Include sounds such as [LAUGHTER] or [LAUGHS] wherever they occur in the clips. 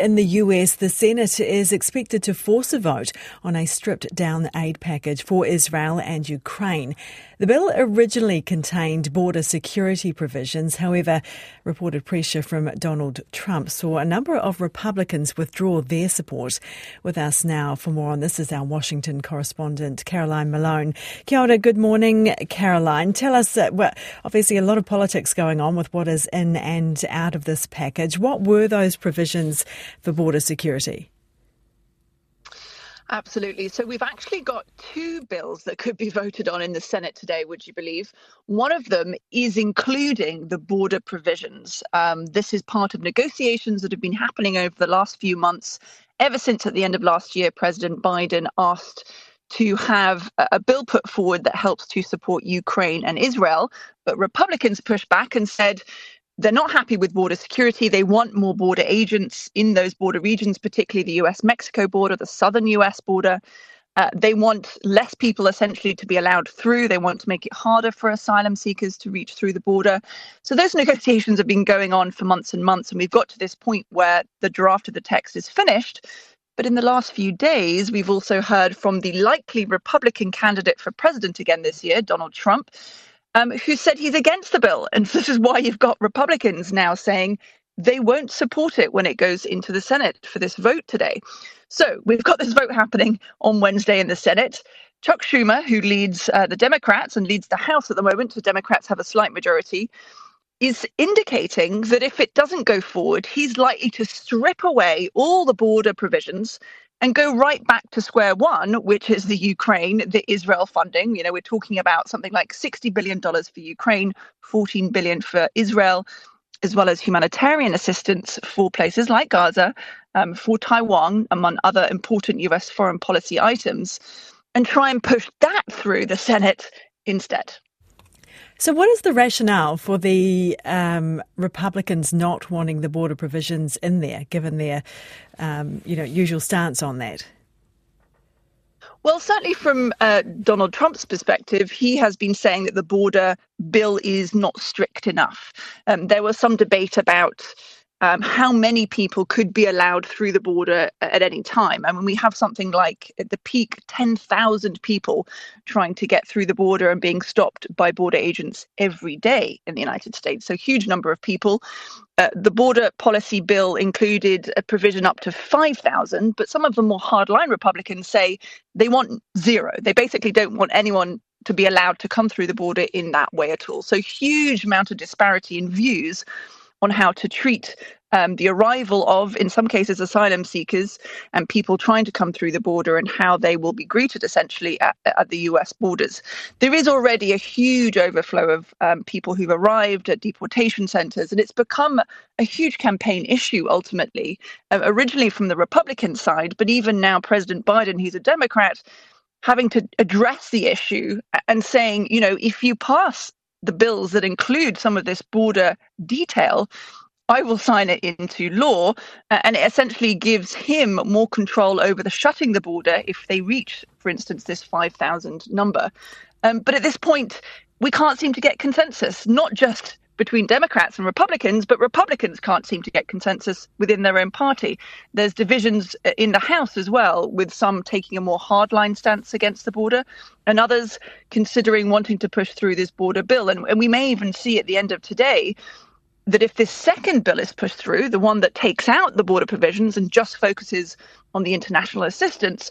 In the US, the Senate is expected to force a vote on a stripped down aid package for Israel and Ukraine. The bill originally contained border security provisions. However, reported pressure from Donald Trump saw a number of Republicans withdraw their support. With us now for more on this is our Washington correspondent, Caroline Malone. Kia ora, good morning, Caroline. Tell us, uh, well, obviously a lot of politics going on with what is in and out of this package. What were those provisions? For border security? Absolutely. So we've actually got two bills that could be voted on in the Senate today, would you believe? One of them is including the border provisions. Um, this is part of negotiations that have been happening over the last few months. Ever since at the end of last year, President Biden asked to have a bill put forward that helps to support Ukraine and Israel. But Republicans pushed back and said, they're not happy with border security. They want more border agents in those border regions, particularly the US Mexico border, the southern US border. Uh, they want less people essentially to be allowed through. They want to make it harder for asylum seekers to reach through the border. So those negotiations have been going on for months and months. And we've got to this point where the draft of the text is finished. But in the last few days, we've also heard from the likely Republican candidate for president again this year, Donald Trump, um, who said he's against the bill. And [LAUGHS] this is why you've got Republicans now saying they won't support it when it goes into the Senate for this vote today. So we've got this vote happening on Wednesday in the Senate. Chuck Schumer, who leads uh, the Democrats and leads the House at the moment, the Democrats have a slight majority, is indicating that if it doesn't go forward, he's likely to strip away all the border provisions and go right back to square one, which is the Ukraine, the Israel funding. You know, we're talking about something like $60 billion for Ukraine, 14 billion for Israel, as well as humanitarian assistance for places like Gaza, um, for Taiwan, among other important US foreign policy items, and try and push that through the Senate instead. So, what is the rationale for the um, Republicans not wanting the border provisions in there, given their, um, you know, usual stance on that? Well, certainly from uh, Donald Trump's perspective, he has been saying that the border bill is not strict enough. Um, there was some debate about um, how many people could be allowed through the border at any time. I mean, we have something like at the peak 10,000 people trying to get through the border and being stopped by border agents every day in the United States. So, huge number of people. Uh, the border policy bill included a provision up to 5,000, but some of the more hardline Republicans say they want zero. They basically don't want anyone to be allowed to come through the border in that way at all. So, huge amount of disparity in views on how to treat um, the arrival of, in some cases, asylum seekers and people trying to come through the border and how they will be greeted essentially at, at the US borders. There is already a huge overflow of um, people who've arrived at deportation centers, and it's become a huge campaign issue ultimately, uh, originally from the Republican side, but even now, President Biden, he's a Democrat. Having to address the issue and saying, you know, if you pass the bills that include some of this border detail, I will sign it into law. and it essentially gives him more control over the shutting the border if they reach, for instance, this 5,000 number. Um, but at this point, we can't seem to get consensus, not just between Democrats and Republicans, but Republicans can't seem to get consensus within their own party. There's divisions uh, in the House as well, with some taking a more hardline stance against the border and others considering wanting to push through this border bill. And, and we may even see at the end of today that if this second bill is pushed through, the one that takes out the border provisions and just focuses on the international assistance,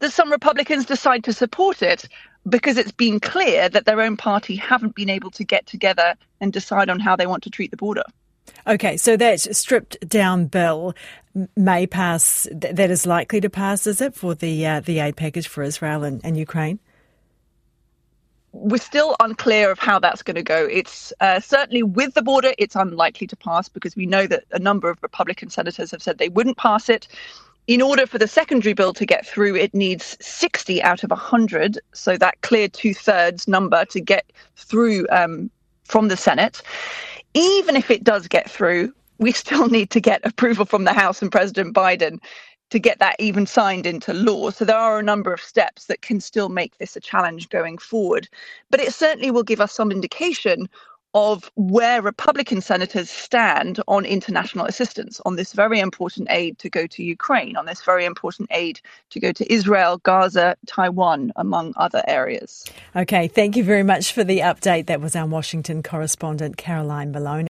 that some Republicans decide to support it because it's been clear that their own party haven't been able to get together and decide on how they want to treat the border. Okay, so that stripped down bill may pass. That is likely to pass, is it, for the uh, the aid package for Israel and, and, Ukraine? We're still unclear of how that's going to go. It's uh, certainly with the border, it's unlikely to pass because we know that a number of Republican senators have said they wouldn't pass it in order for the secondary bill to get through, it needs 60 out of 100. So that clear two thirds number to get through um, from the Senate. Even if it does get through, we [LAUGHS] still need to get approval from the House and President Biden to get that even signed into law. So there are a number of steps that can still make this a challenge going forward. But it certainly will give us some indication of where Republican senators stand on international assistance, on this very important aid to go to Ukraine, on this very important aid to go to Israel, Gaza, Taiwan, among other areas. Okay, thank you very much for the update. That was our Washington correspondent, Caroline Malone.